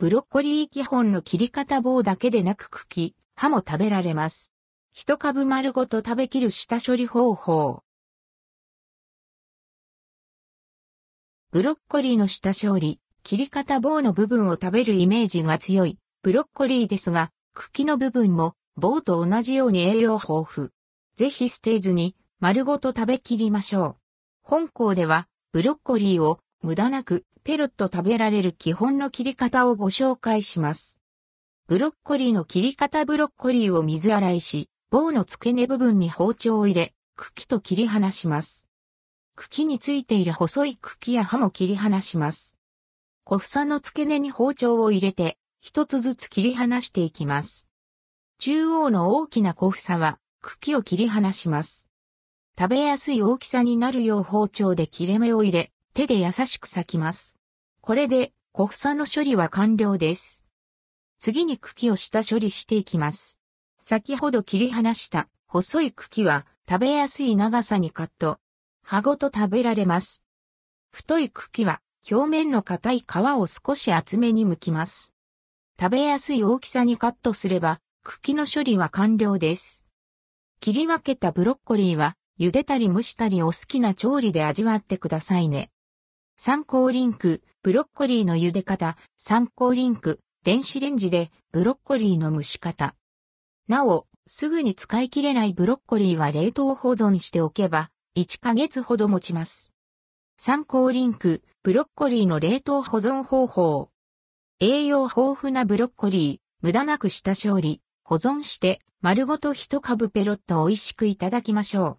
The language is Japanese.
ブロッコリー基本の切り方棒だけでなく茎、葉も食べられます。一株丸ごと食べきる下処理方法。ブロッコリーの下処理、切り方棒の部分を食べるイメージが強いブロッコリーですが、茎の部分も棒と同じように栄養豊富。ぜひ捨てずに丸ごと食べきりましょう。本校ではブロッコリーを無駄なくペロッと食べられる基本の切り方をご紹介します。ブロッコリーの切り方ブロッコリーを水洗いし、棒の付け根部分に包丁を入れ、茎と切り離します。茎についている細い茎や葉も切り離します。小房の付け根に包丁を入れて、一つずつ切り離していきます。中央の大きな小房は、茎を切り離します。食べやすい大きさになるよう包丁で切れ目を入れ、手で優しく裂きます。これで、小房の処理は完了です。次に茎を下処理していきます。先ほど切り離した細い茎は食べやすい長さにカット。葉ごと食べられます。太い茎は表面の硬い皮を少し厚めに剥きます。食べやすい大きさにカットすれば茎の処理は完了です。切り分けたブロッコリーは茹でたり蒸したりお好きな調理で味わってくださいね。参考リンク、ブロッコリーの茹で方、参考リンク、電子レンジでブロッコリーの蒸し方。なお、すぐに使い切れないブロッコリーは冷凍保存しておけば、1ヶ月ほど持ちます。参考リンク、ブロッコリーの冷凍保存方法。栄養豊富なブロッコリー、無駄なく下処理、保存して、丸ごと一株ペロッと美味しくいただきましょう。